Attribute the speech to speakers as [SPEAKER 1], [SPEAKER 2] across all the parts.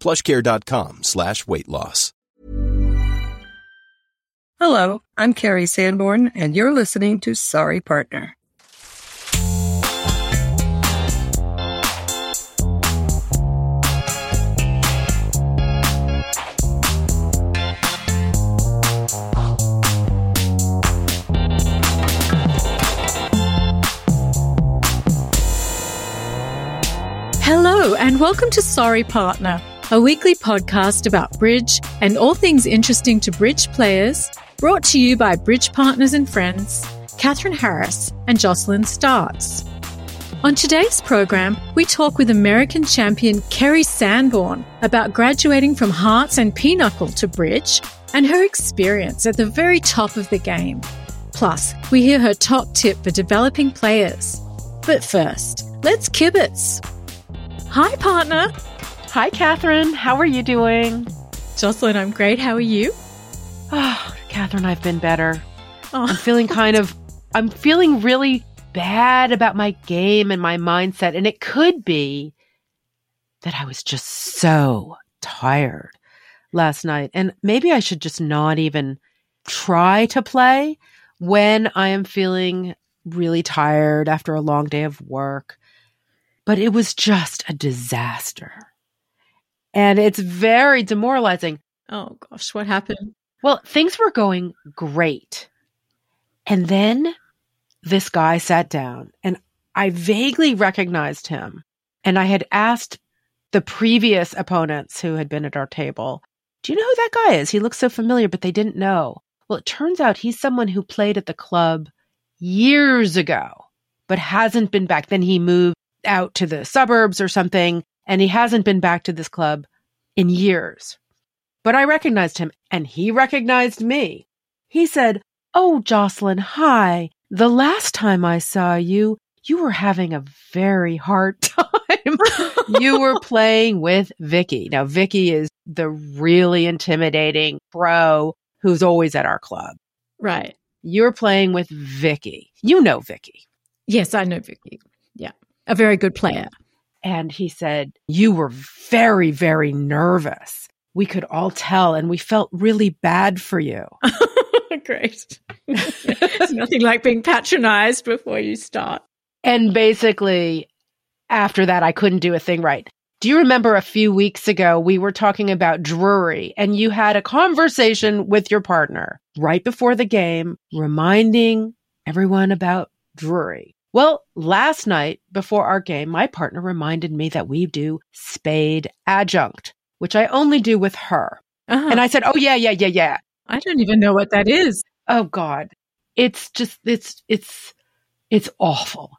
[SPEAKER 1] plushcare.com slash weight loss.
[SPEAKER 2] Hello, I'm Kerri Sanborn, and you're listening to Sorry Partner.
[SPEAKER 3] Hello, and welcome to Sorry Partner, a weekly podcast about bridge and all things interesting to bridge players, brought to you by Bridge Partners and Friends, Catherine Harris and Jocelyn Starts. On today's program, we talk with American champion Kerri Sanborn about graduating from Hearts and Pinochle to Bridge and her experience at the very top of the game. Plus, we hear her top tip for developing players. But first, let's kibitz. Hi, partner.
[SPEAKER 4] Hi, Catherine. How are you doing?
[SPEAKER 3] Jocelyn, I'm great. How are you?
[SPEAKER 4] Oh, Catherine, I've been better.
[SPEAKER 3] Oh.
[SPEAKER 4] I'm feeling kind of, I'm feeling really bad about my game and my mindset. And it could be that I was just so tired last night. And maybe I should just not even try to play when I am feeling really tired after a long day of work. But it was just a disaster. And it's very demoralizing.
[SPEAKER 3] Oh gosh, what happened?
[SPEAKER 4] Well, things were going great. And then this guy sat down and I vaguely recognized him. And I had asked the previous opponents who had been at our table, Do you know who that guy is? He looks so familiar, but they didn't know. Well, it turns out he's someone who played at the club years ago, but hasn't been back. Then he moved out to the suburbs or something, and he hasn't been back to this club in years. But I recognized him, and he recognized me. He said, Oh, Jocelyn, hi. The last time I saw you, you were having a very hard time. you were playing with Vicky. Now, Vicky is the really intimidating pro who's always at our club.
[SPEAKER 3] Right.
[SPEAKER 4] You're playing with Vicky. You know Vicky.
[SPEAKER 3] Yes, I know Vicky. Yeah. A very good player.
[SPEAKER 4] And he said, You were very, very nervous. We could all tell, and we felt really bad for you.
[SPEAKER 3] Great. it's nothing like being patronized before you start.
[SPEAKER 4] And basically, after that, I couldn't do a thing right. Do you remember a few weeks ago, we were talking about Drury and you had a conversation with your partner right before the game, reminding everyone about Drury. Well, last night before our game, my partner reminded me that we do spade adjunct, which I only do with her.
[SPEAKER 3] Uh-huh.
[SPEAKER 4] And I said, Oh, yeah, yeah, yeah, yeah.
[SPEAKER 3] I don't even know what that is.
[SPEAKER 4] Oh, God. It's just, it's, it's, it's awful.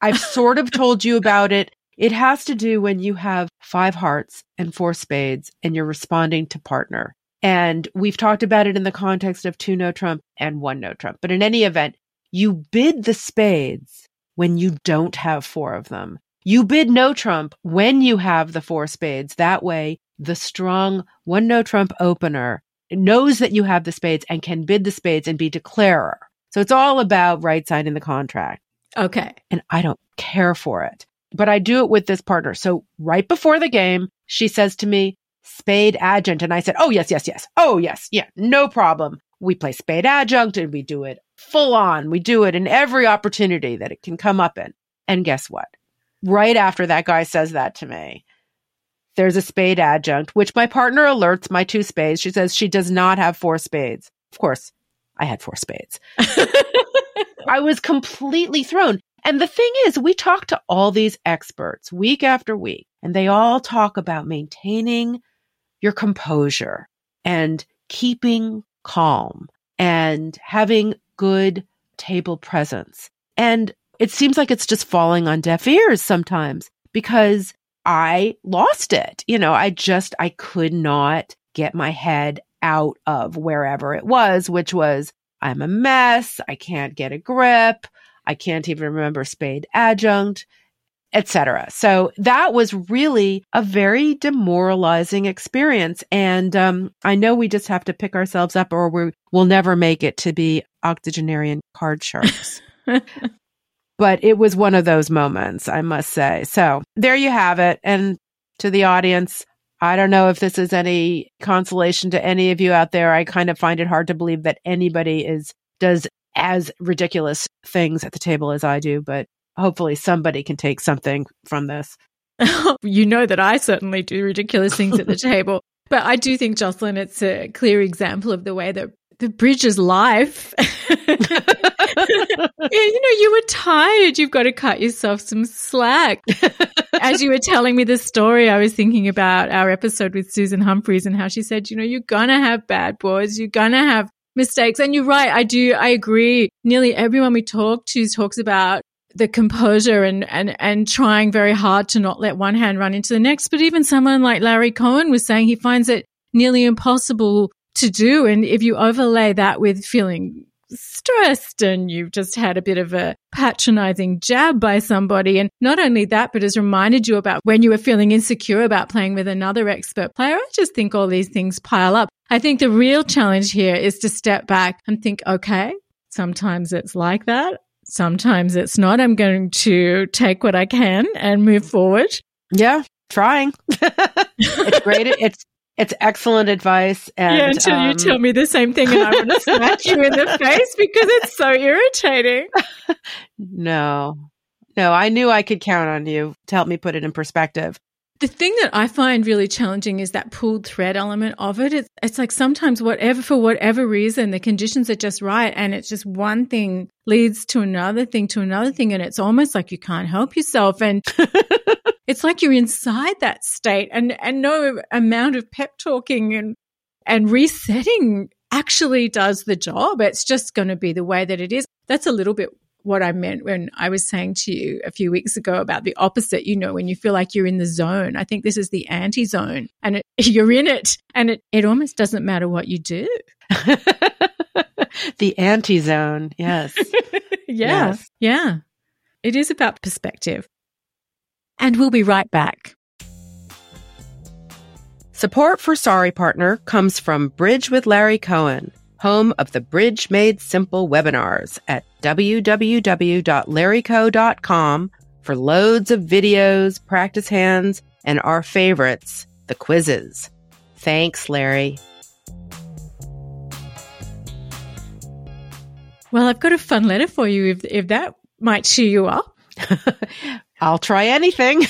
[SPEAKER 4] I've sort of told you about it. It has to do when you have five hearts and four spades and you're responding to partner. And we've talked about it in the context of two no trump and one no trump. But in any event, you bid the spades when you don't have four of them. You bid no trump when you have the four spades. That way, the strong one no trump opener knows that you have the spades and can bid the spades and be declarer. So it's all about right siding the contract.
[SPEAKER 3] Okay.
[SPEAKER 4] And I don't care for it, but I do it with this partner. So right before the game, she says to me, spade adjunct. And I said, Oh, yes, yes, yes. Oh, yes. Yeah, no problem. We play spade adjunct and we do it full on. We do it in every opportunity that it can come up in. And guess what? Right after that guy says that to me, there's a spade adjunct, which my partner alerts my two spades. She says she does not have four spades. Of course, I had four spades. I was completely thrown. And the thing is, we talk to all these experts week after week, and they all talk about maintaining your composure and keeping calm and having good table presence. And it seems like it's just falling on deaf ears sometimes because I lost it. You know, I just, I could not get my head out of wherever it was, which was I'm a mess. I can't get a grip. I can't even remember spade adjunct, etc. So that was really a very demoralizing experience. And um, I know we just have to pick ourselves up or we will never make it to be octogenarian card sharks. but it was one of those moments, I must say. So there you have it. And to the audience, I don't know if this is any consolation to any of you out there. I kind of find it hard to believe that anybody is does as ridiculous things at the table as I do, but hopefully somebody can take something from this.
[SPEAKER 3] you know that I certainly do ridiculous things at the table. But I do think, Jocelyn, it's a clear example of the way that the bridge is life. you know, you were tired. You've got to cut yourself some slack. As you were telling me this story, I was thinking about our episode with Susan Humphreys and how she said, you know, you're going to have bad boys. You're going to have mistakes. And you're right. I do. I agree. Nearly everyone we talk to talks about the composure and, and, and trying very hard to not let one hand run into the next. But even someone like Larry Cohen was saying he finds it nearly impossible to do. And if you overlay that with feeling stressed and you've just had a bit of a patronizing jab by somebody. And not only that, but has reminded you about when you were feeling insecure about playing with another expert player. I just think all these things pile up. I think the real challenge here is to step back and think, okay, sometimes it's like that. Sometimes it's not. I'm going to take what I can and move forward.
[SPEAKER 4] Yeah, trying. it's great. It's it's excellent advice. And,
[SPEAKER 3] yeah, until um, you tell me the same thing and I want to smack you in the face because it's so irritating.
[SPEAKER 4] No, no, I knew I could count on you to help me put it in perspective.
[SPEAKER 3] The thing that I find really challenging is that pulled thread element of it. It's, it's like sometimes whatever, for whatever reason, the conditions are just right. And it's just one thing leads to another thing to another thing. And it's almost like you can't help yourself. And it's like you're inside that state and, and no amount of pep talking and, and resetting actually does the job. It's just going to be the way that it is. That's a little bit what I meant when I was saying to you a few weeks ago about the opposite, you know, when you feel like you're in the zone. I think this is the anti zone and it, you're in it and it, it almost doesn't matter what you do.
[SPEAKER 4] the anti zone. Yes.
[SPEAKER 3] yeah. Yes. Yeah. It is about perspective. And we'll be right back.
[SPEAKER 4] Support for Sorry Partner comes from Bridge with Larry Cohen home of the Bridge Made Simple webinars at www.larryco.com for loads of videos, practice hands, and our favorites, the quizzes. Thanks, Larry.
[SPEAKER 3] Well, I've got a fun letter for you if, if that might cheer you up.
[SPEAKER 4] I'll try anything.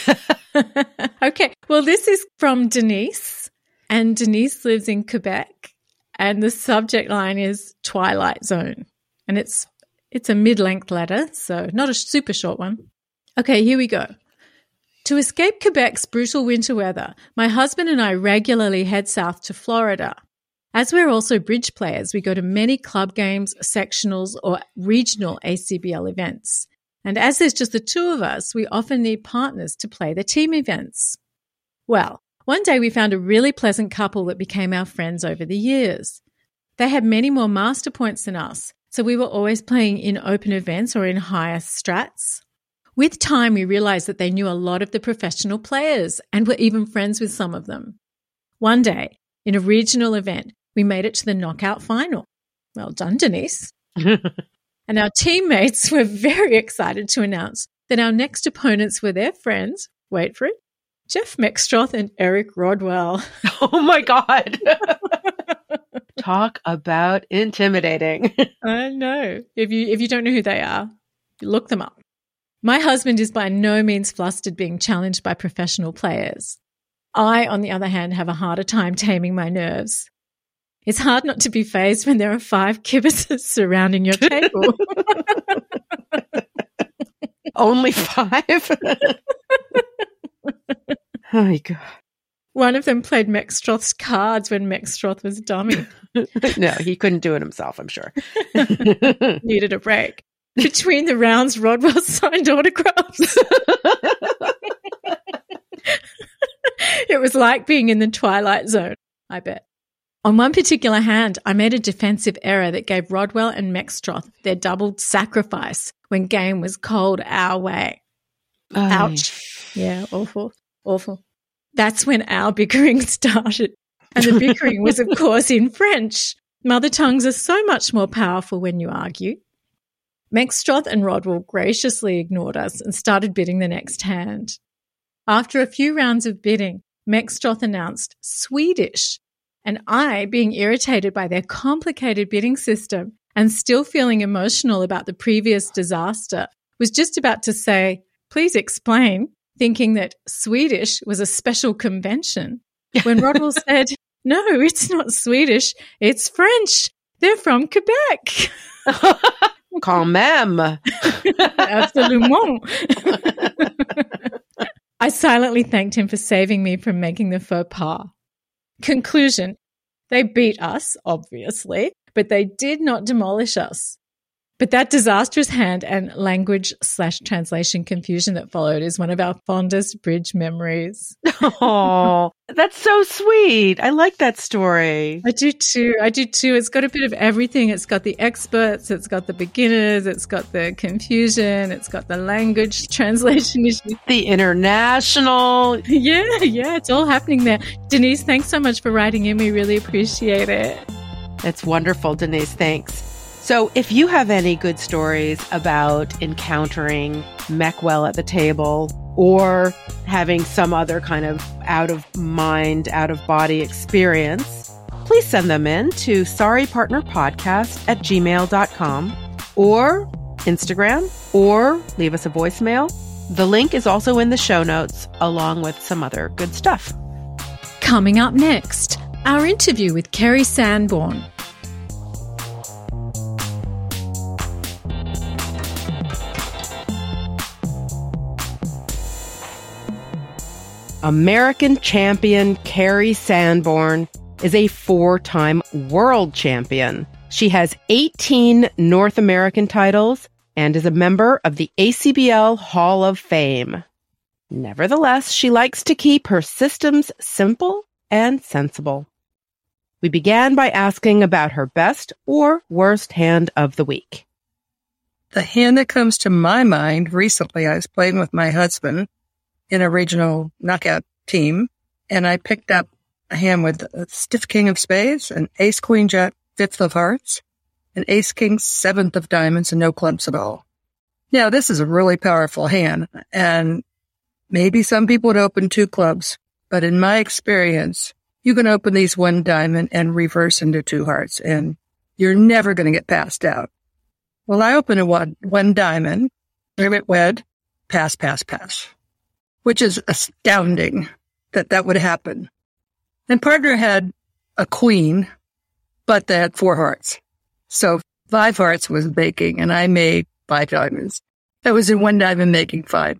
[SPEAKER 3] okay. Well, this is from Denise, and Denise lives in Quebec and the subject line is Twilight Zone. And it's it's a mid-length letter, so not a super short one. Okay, here we go. To escape Quebec's brutal winter weather, my husband and I regularly head south to Florida. As we're also bridge players, we go to many club games, sectionals, or regional ACBL events. And as there's just the two of us, we often need partners to play the team events. Well, one day we found a really pleasant couple that became our friends over the years. They had many more master points than us, so we were always playing in open events or in higher strats. With time, we realized that they knew a lot of the professional players and were even friends with some of them. One day, in a regional event, we made it to the knockout final. Well done, Denise. and our teammates were very excited to announce that our next opponents were their friends, wait for it, Jeff Meckstroth and Eric Rodwell.
[SPEAKER 4] Oh my God. Talk about intimidating.
[SPEAKER 3] I know. If you if you don't know who they are, look them up. My husband is by no means flustered being challenged by professional players. I, on the other hand, have a harder time taming my nerves. It's hard not to be phased when there are five kibitzers surrounding your table.
[SPEAKER 4] Only five? Oh my God.
[SPEAKER 3] One of them played Meckstroth's cards when Meckstroth was dummy.
[SPEAKER 4] no, he couldn't do it himself, I'm sure.
[SPEAKER 3] Needed a break. Between the rounds, Rodwell signed autographs. it was like being in the twilight zone, I bet. On one particular hand, I made a defensive error that gave Rodwell and Meckstroth their doubled sacrifice when game was called our way. Ouch. Yeah, awful, awful. That's when our bickering started. And the bickering was, of course, in French. Mother tongues are so much more powerful when you argue. Meckstroth and Rodwell graciously ignored us and started bidding the next hand. After a few rounds of bidding, Meckstroth announced Swedish, and I, being irritated by their complicated bidding system and still feeling emotional about the previous disaster, was just about to say, please explain, thinking that Swedish was a special convention. When Rodwell said, no, it's not Swedish, it's French. They're from Quebec.
[SPEAKER 4] Quand même.
[SPEAKER 3] Absolument. I silently thanked him for saving me from making the faux pas. Conclusion They beat us, obviously, but they did not demolish us. But that disastrous hand and language slash translation confusion that followed is one of our fondest bridge memories.
[SPEAKER 4] Oh, that's so sweet. I like that story.
[SPEAKER 3] I do too. I do too. It's got a bit of everything. It's got the experts, it's got the beginners, it's got the confusion, it's got the language translation issue,
[SPEAKER 4] The international.
[SPEAKER 3] Yeah, yeah, it's all happening there. Denise, thanks so much for writing in. We really appreciate it.
[SPEAKER 4] That's wonderful, Denise. Thanks. So, if you have any good stories about encountering Meckwell at the table or having some other kind of out of mind, out of body experience, please send them in to sorrypartnerpodcast at gmail.com or Instagram or leave us a voicemail. The link is also in the show notes along with some other good stuff.
[SPEAKER 3] Coming up next, our interview with Kerri Sanborn.
[SPEAKER 4] American champion Kerri Sanborn is a four time world champion. She has 18 North American titles and is a member of the ACBL Hall of Fame. Nevertheless, she likes to keep her systems simple and sensible. We began by asking about her best or worst hand of the week.
[SPEAKER 2] The hand that comes to my mind recently, I was playing with my husband in a regional knockout team, and I picked up a hand with a stiff king of spades, an ace queen jack, fifth of hearts, an ace king, seventh of diamonds, and no clubs at all. Now, this is a really powerful hand, and maybe some people would open two clubs, but in my experience, you can open these one diamond and reverse into two hearts, and you're never going to get passed out. Well, I opened a one, one diamond, ribbit wed, pass, pass, pass which is astounding that that would happen. And partner had a queen, but they had four hearts. So five hearts was making, and I made five diamonds. That was in one diamond making five.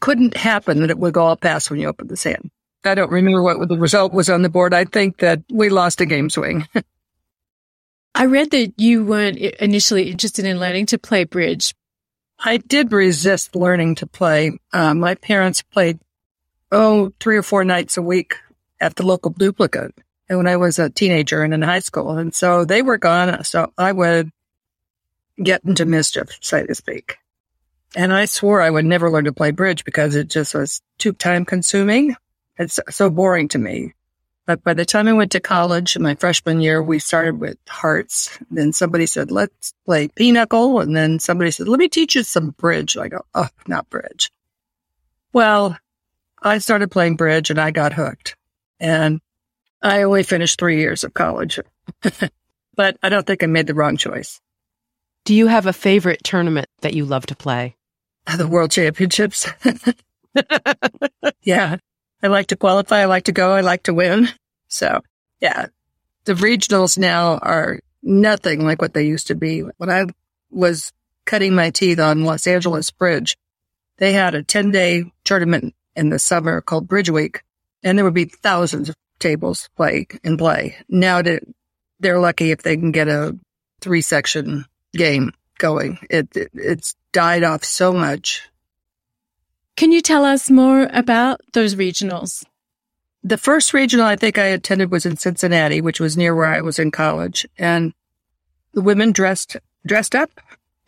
[SPEAKER 2] Couldn't happen that it would go all pass when you open the hand. I don't remember what the result was on the board. I think that we lost a game swing.
[SPEAKER 3] I read that you weren't initially interested in learning to play bridge,
[SPEAKER 2] I did resist learning to play. Uh, my parents played, oh, three or four nights a week at the local duplicate and when I was a teenager and in high school. And so they were gone. So I would get into mischief, so to speak. And I swore I would never learn to play bridge because it just was too time consuming. It's so boring to me. But by the time I went to college, in my freshman year, we started with hearts. Then somebody said, let's play pinochle. And then somebody said, let me teach you some bridge. I go, oh, not bridge. Well, I started playing bridge and I got hooked. And I only finished three years of college, but I don't think I made the wrong choice.
[SPEAKER 4] Do you have a favorite tournament that you love to play?
[SPEAKER 2] The World Championships. yeah. I like to qualify. I like to go. I like to win. So yeah, the regionals now are nothing like what they used to be. When I was cutting my teeth on Los Angeles Bridge, they had a 10 day tournament in the summer called Bridge Week and there would be thousands of tables play and play. Now they're lucky if they can get a three section game going. It, it, it's died off so much.
[SPEAKER 3] Can you tell us more about those regionals?
[SPEAKER 2] The first regional I think I attended was in Cincinnati, which was near where I was in college. And the women dressed, dressed up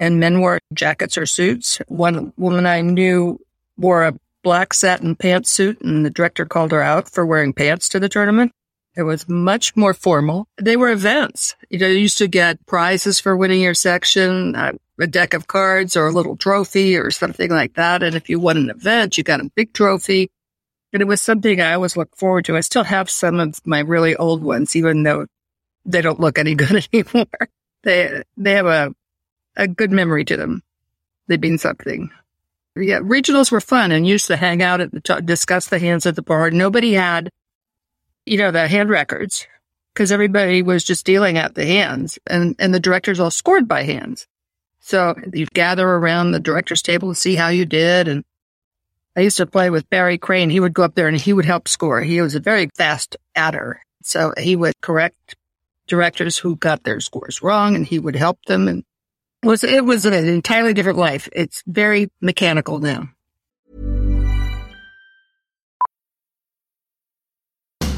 [SPEAKER 2] and men wore jackets or suits. One woman I knew wore a black satin pantsuit and the director called her out for wearing pants to the tournament. It was much more formal. They were events. You know, you used to get prizes for winning your section, uh, a deck of cards or a little trophy or something like that. And if you won an event, you got a big trophy. And it was something I always look forward to. I still have some of my really old ones, even though they don't look any good anymore. They, they have a, a good memory to them. They mean something. Yeah, regionals were fun and used to hang out at the, t- discuss the hands at the bar. Nobody had you know, the hand records because everybody was just dealing out the hands and, and the directors all scored by hands. So you'd gather around the director's table to see how you did. And I used to play with Barry Crane. He would go up there and he would help score. He was a very fast adder. So he would correct directors who got their scores wrong and he would help them. And it was, it was an entirely different life. It's very mechanical now.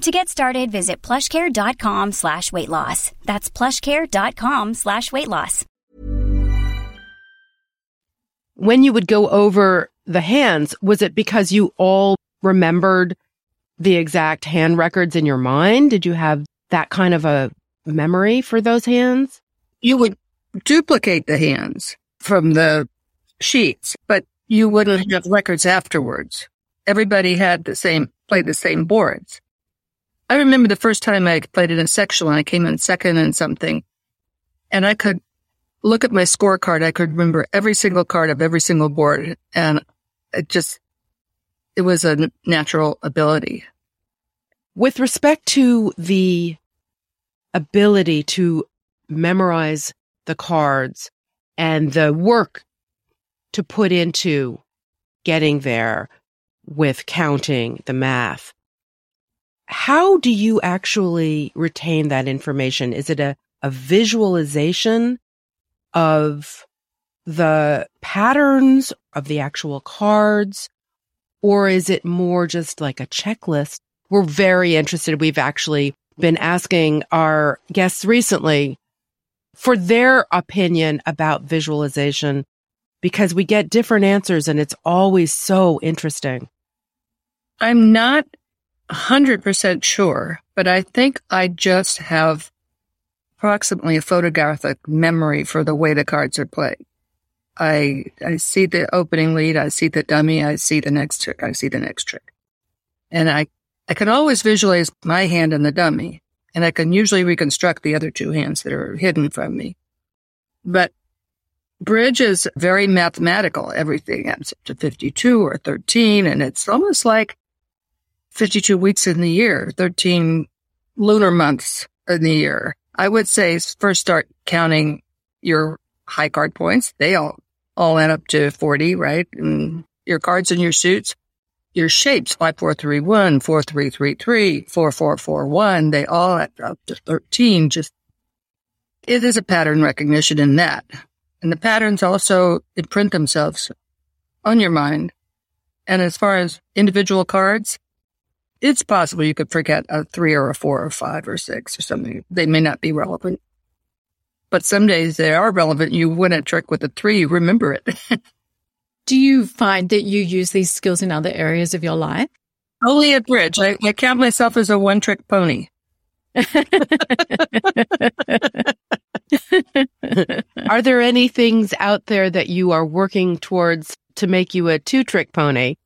[SPEAKER 5] To get started, visit plushcare.com slash weight loss. That's plushcare.com slash weight loss.
[SPEAKER 4] When you would go over the hands, was it because you all remembered the exact hand records in your mind? Did you have that kind of a memory for those hands?
[SPEAKER 2] You would duplicate the hands from the sheets, but you wouldn't have records afterwards. Everybody had the same, played the same boards. I remember the first time I played in a sectional and I came in second in something and I could look at my scorecard. I could remember every single card of every single board and it just, it was a natural ability.
[SPEAKER 4] With respect to the ability to memorize the cards and the work to put into getting there with counting the math, how do you actually retain that information? Is it a, a visualization of the patterns of the actual cards? Or is it more just like a checklist? We're very interested. We've actually been asking our guests recently for their opinion about visualization because we get different answers and it's always so interesting.
[SPEAKER 2] I'm not 100% sure, but I think I just have approximately a photographic memory for the way the cards are played. I I see the opening lead, I see the dummy, I see the next trick, I see the next trick. And I I can always visualize my hand and the dummy, and I can usually reconstruct the other two hands that are hidden from me. But bridge is very mathematical. Everything adds up to 52 or 13, and it's almost like 52 weeks in the year, 13 lunar months in the year. I would say first start counting your high card points. They all, all add up to 40, right? And your cards and your suits, your shapes, 5431, 4333, 4441, they all add up to 13. Just, it is a pattern recognition in that. And the patterns also imprint themselves on your mind. And as far as individual cards, it's possible you could forget a three or a four or five or six or something. They may not be relevant. But some days they are relevant. You win a trick with a three, you remember it.
[SPEAKER 3] Do you find that you use these skills in other areas of your life?
[SPEAKER 2] Only at bridge. I, I count myself as a one trick pony.
[SPEAKER 4] are there any things out there that you are working towards to make you a two trick pony?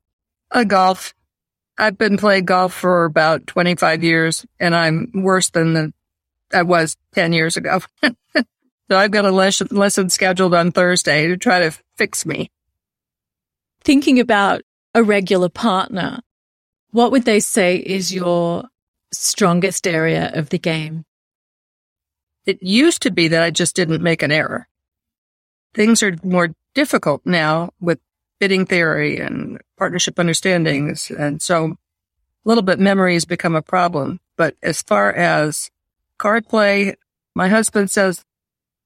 [SPEAKER 2] A golf. I've been playing golf for about 25 years and I'm worse than the, I was 10 years ago. so I've got a lesson, lesson scheduled on Thursday to try to fix me.
[SPEAKER 3] Thinking about a regular partner, what would they say is your strongest area of the game?
[SPEAKER 2] It used to be that I just didn't make an error. Things are more difficult now with bidding theory and partnership understandings. And so a little bit memory has become a problem. But as far as card play, my husband says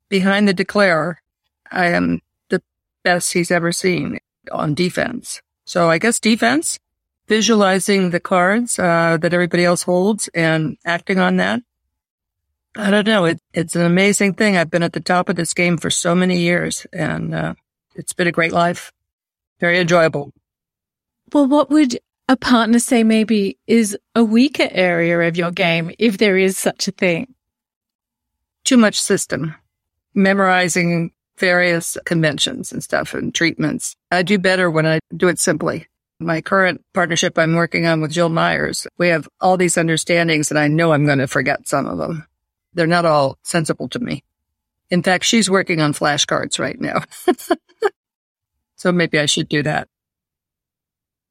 [SPEAKER 2] behind the declare, I am the best he's ever seen on defense. So I guess defense, visualizing the cards uh, that everybody else holds and acting on that. I don't know. It, it's an amazing thing. I've been at the top of this game for so many years and uh, it's been a great life. Very enjoyable.
[SPEAKER 3] Well, what would a partner say maybe is a weaker area of your game, if there is such a thing?
[SPEAKER 2] Too much system, memorizing various conventions and stuff and treatments. I do better when I do it simply. My current partnership I'm working on with Jill Myers, we have all these understandings and I know I'm going to forget some of them. They're not all sensible to me. In fact, she's working on flashcards right now. so maybe I should do that.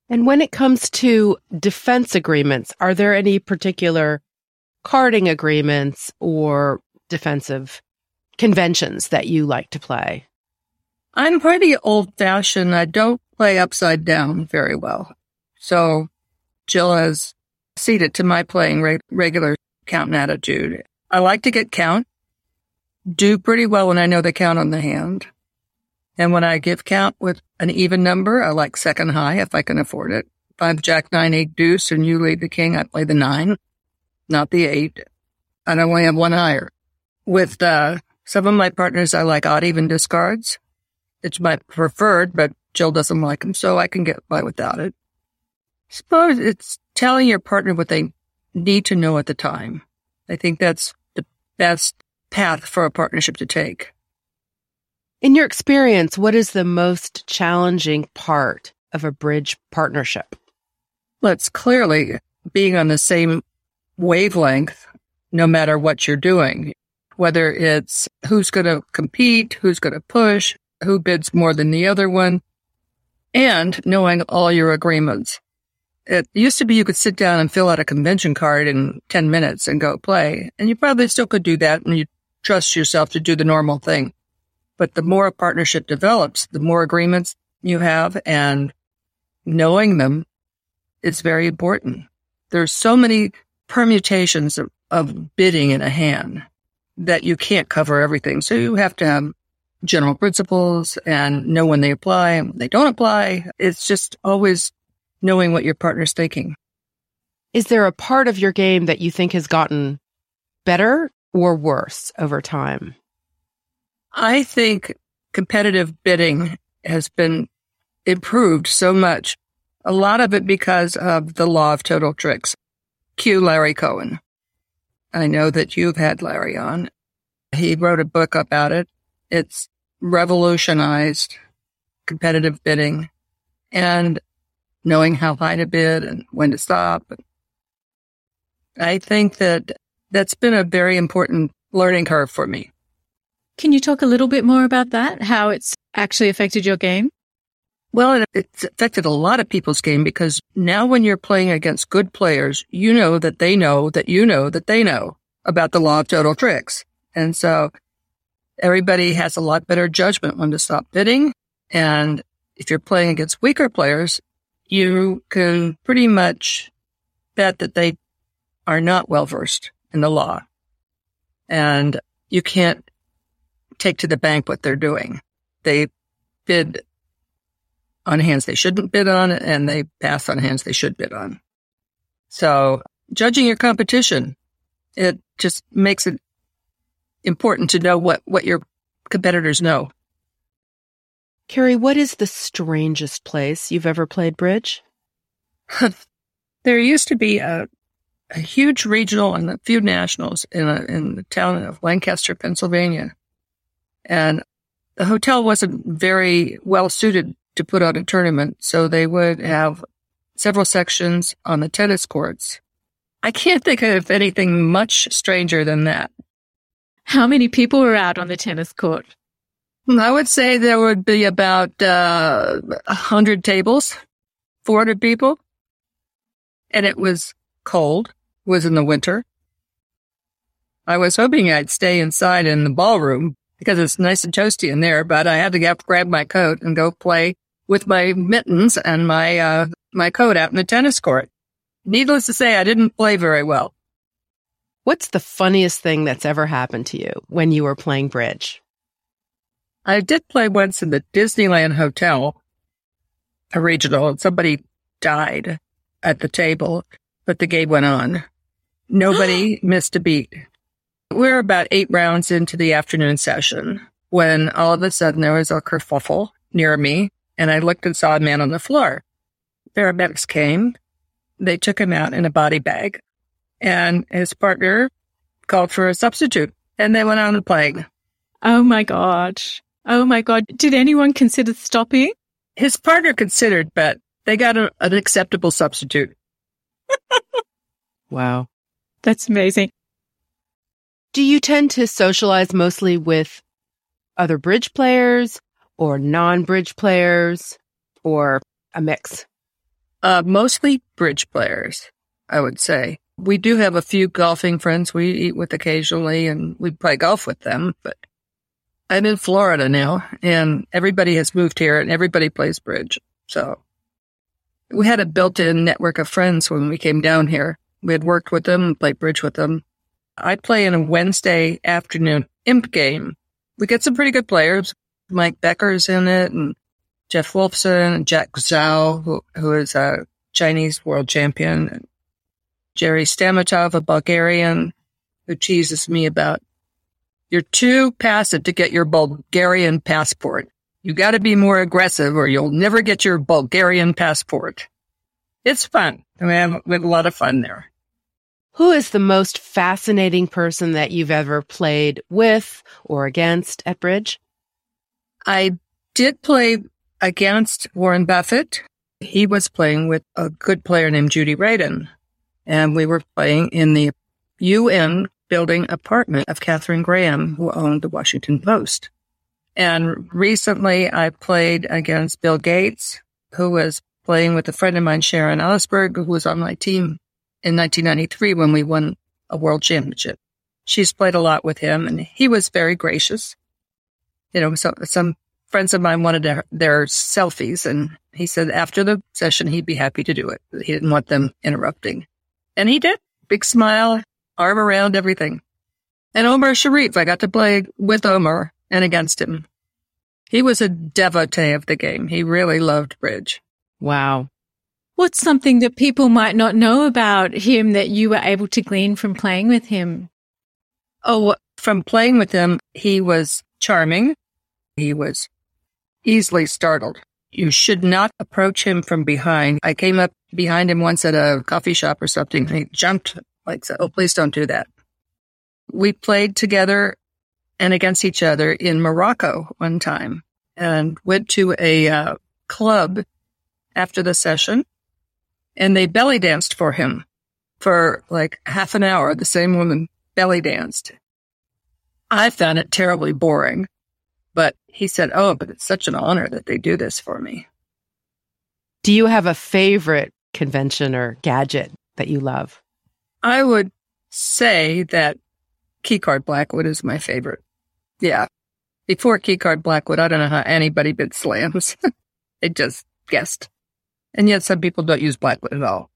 [SPEAKER 4] And when it comes to defense agreements, are there any particular carding agreements or defensive conventions that you like to play?
[SPEAKER 2] I'm pretty old fashioned. I don't play upside down very well. So Jill has ceded to my playing re- regular count and attitude. I like to get count, do pretty well when I know the count on the hand. And when I give count with an even number, I like second high if I can afford it. If I'm jack nine, eight deuce and you lead the king, I play the nine, not the eight. And I only have one higher. With, uh, some of my partners, I like odd even discards. It's my preferred, but Jill doesn't like them, so I can get by without it. Suppose it's telling your partner what they need to know at the time. I think that's the best path for a partnership to take.
[SPEAKER 4] In your experience, what is the most challenging part of a bridge partnership?
[SPEAKER 2] Well, it's clearly being on the same wavelength, no matter what you're doing, whether it's who's going to compete, who's going to push, who bids more than the other one, and knowing all your agreements. It used to be you could sit down and fill out a convention card in 10 minutes and go play. And you probably still could do that and you trust yourself to do the normal thing. But the more a partnership develops, the more agreements you have and knowing them is very important. There's so many permutations of, of bidding in a hand that you can't cover everything. So you have to have general principles and know when they apply and when they don't apply. It's just always knowing what your partner's thinking.
[SPEAKER 4] Is there a part of your game that you think has gotten better or worse over time?
[SPEAKER 2] I think competitive bidding has been improved so much. A lot of it because of the law of total tricks. Cue Larry Cohen. I know that you've had Larry on. He wrote a book about it. It's revolutionized competitive bidding and knowing how high to bid and when to stop. I think that that's been a very important learning curve for me.
[SPEAKER 3] Can you talk a little bit more about that? How it's actually affected your game?
[SPEAKER 2] Well, it's affected a lot of people's game because now when you're playing against good players, you know that they know that you know that they know about the law of total tricks. And so everybody has a lot better judgment when to stop bidding. And if you're playing against weaker players, you can pretty much bet that they are not well versed in the law. And you can't take to the bank what they're doing. They bid on hands they shouldn't bid on and they pass on hands they should bid on. So judging your competition, it just makes it important to know what, what your competitors know.
[SPEAKER 4] Kerri, what is the strangest place you've ever played bridge?
[SPEAKER 2] there used to be a, a huge regional and a few nationals in, a, in the town of Lancaster, Pennsylvania. And the hotel wasn't very well suited to put on a tournament. So they would have several sections on the tennis courts. I can't think of anything much stranger than that.
[SPEAKER 3] How many people were out on the tennis court?
[SPEAKER 2] I would say there would be about uh, 100 tables, 400 people. And it was cold, it was in the winter. I was hoping I'd stay inside in the ballroom because it's nice and toasty in there, but I had to get, grab my coat and go play with my mittens and my, uh, my coat out in the tennis court. Needless to say, I didn't play very well.
[SPEAKER 4] What's the funniest thing that's ever happened to you when you were playing bridge?
[SPEAKER 2] I did play once in the Disneyland Hotel, a regional, and somebody died at the table, but the game went on. Nobody missed a beat. We're about eight rounds into the afternoon session when all of a sudden there was a kerfuffle near me and I looked and saw a man on the floor. Paramedics came. They took him out in a body bag and his partner called for a substitute and they went on to playing.
[SPEAKER 3] Oh my God. Oh my God. Did anyone consider stopping?
[SPEAKER 2] His partner considered, but they got a, an acceptable substitute.
[SPEAKER 4] wow.
[SPEAKER 3] That's amazing.
[SPEAKER 4] Do you tend to socialize mostly with other bridge players or non bridge players or a mix?
[SPEAKER 2] Uh, mostly bridge players, I would say. We do have a few golfing friends we eat with occasionally and we play golf with them, but I'm in Florida now and everybody has moved here and everybody plays bridge. So we had a built in network of friends when we came down here. We had worked with them, played bridge with them. I play in a Wednesday afternoon imp game. We get some pretty good players. Mike Becker's in it and Jeff Wolfson and Jack Zhao, who, who is a Chinese world champion. Jerry Stamatov, a Bulgarian, who teases me about, you're too passive to get your Bulgarian passport. You got to be more aggressive or you'll never get your Bulgarian passport. It's fun. we have, we have a lot of fun there.
[SPEAKER 4] Who is the most fascinating person that you've ever played with or against at bridge?
[SPEAKER 2] I did play against Warren Buffett. He was playing with a good player named Judy Radin. And we were playing in the UN building apartment of Katharine Graham, who owned the Washington Post. And recently I played against Bill Gates, who was playing with a friend of mine, Sharon Ellisberg, who was on my team in 1993 when we won a world championship. She's played a lot with him and he was very gracious. You know, so some friends of mine wanted their, their selfies and he said after the session, he'd be happy to do it. He didn't want them interrupting. And he did. Big smile, arm around everything. And Omar Sharif, I got to play with Omar and against him. He was a devotee of the game. He really loved bridge.
[SPEAKER 4] Wow.
[SPEAKER 3] What's something that people might not know about him that you were able to glean from playing with him?
[SPEAKER 2] Oh, from playing with him, he was charming. He was easily startled. You should not approach him from behind. I came up behind him once at a coffee shop or something. He jumped like, "Oh, please don't do that." We played together and against each other in Morocco one time, and went to a uh, club after the session, and they belly danced for him for like half an hour. The same woman belly danced. I found it terribly boring, but he said, "Oh, but it's such an honor that they do this for me."
[SPEAKER 4] Do you have a favorite convention or gadget that you love?
[SPEAKER 2] I would say that Keycard Blackwood is my favorite. Yeah. Before Keycard Blackwood, I don't know how anybody bid slams. they just guessed. And yet some people don't use Blackwood at all.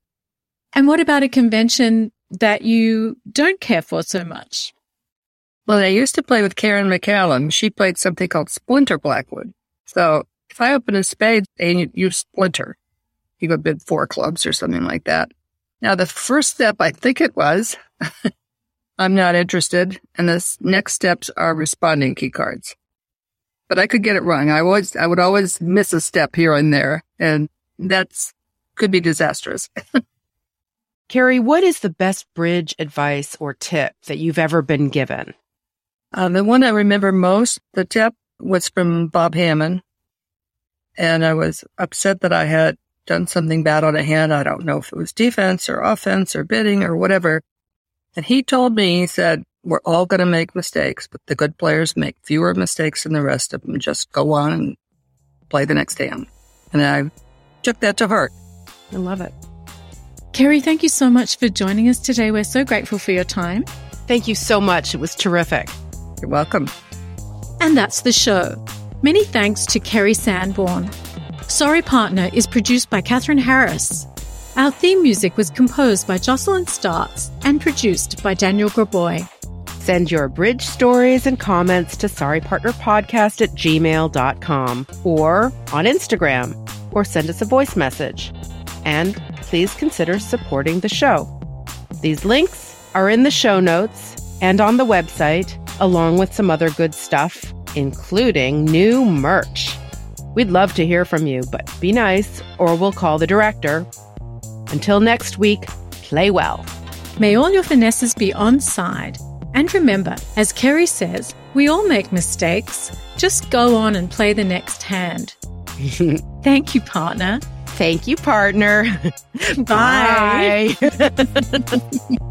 [SPEAKER 3] And what about a convention that you don't care for so much?
[SPEAKER 2] Well, I used to play with Karen McCallum. She played something called Splinter Blackwood. So if I open a spade and you, you splinter, you go bid four clubs or something like that. Now, the first step, I think it was, I'm not interested. And the next steps are responding key cards. But I could get it wrong. I was, I would always miss a step here and there. And that's could be disastrous.
[SPEAKER 4] Kerri, what is the best bridge advice or tip that you've ever been given?
[SPEAKER 2] Uh, the one I remember most, the tip was from Bob Hamman. And I was upset that I had done something bad on a hand. I don't know if it was defense or offense or bidding or whatever. And he told me, he said, we're all going to make mistakes, but the good players make fewer mistakes than the rest of them. Just go on and play the next hand. And I took that to heart.
[SPEAKER 4] I love it.
[SPEAKER 3] Kerri, thank you so much for joining us today. We're so grateful for your time.
[SPEAKER 4] Thank you so much. It was terrific.
[SPEAKER 2] You're welcome.
[SPEAKER 3] And that's the show. Many thanks to Kerri Sanborn. Sorry Partner is produced by Catherine Harris. Our theme music was composed by Jocelyn Starts and produced by Daniel Graboy.
[SPEAKER 4] Send your bridge stories and comments to sorrypartnerpodcast at gmail.com or on Instagram or send us a voice message. And please consider supporting the show. These links are in the show notes and on the website, along with some other good stuff, including new merch. We'd love to hear from you, but be nice or we'll call the director. Until next week, play well.
[SPEAKER 3] May all your finesses be on side. And remember, as Kerri says, we all make mistakes. Just go on and play the next hand. Thank you, partner.
[SPEAKER 4] Thank you, partner.
[SPEAKER 3] Bye.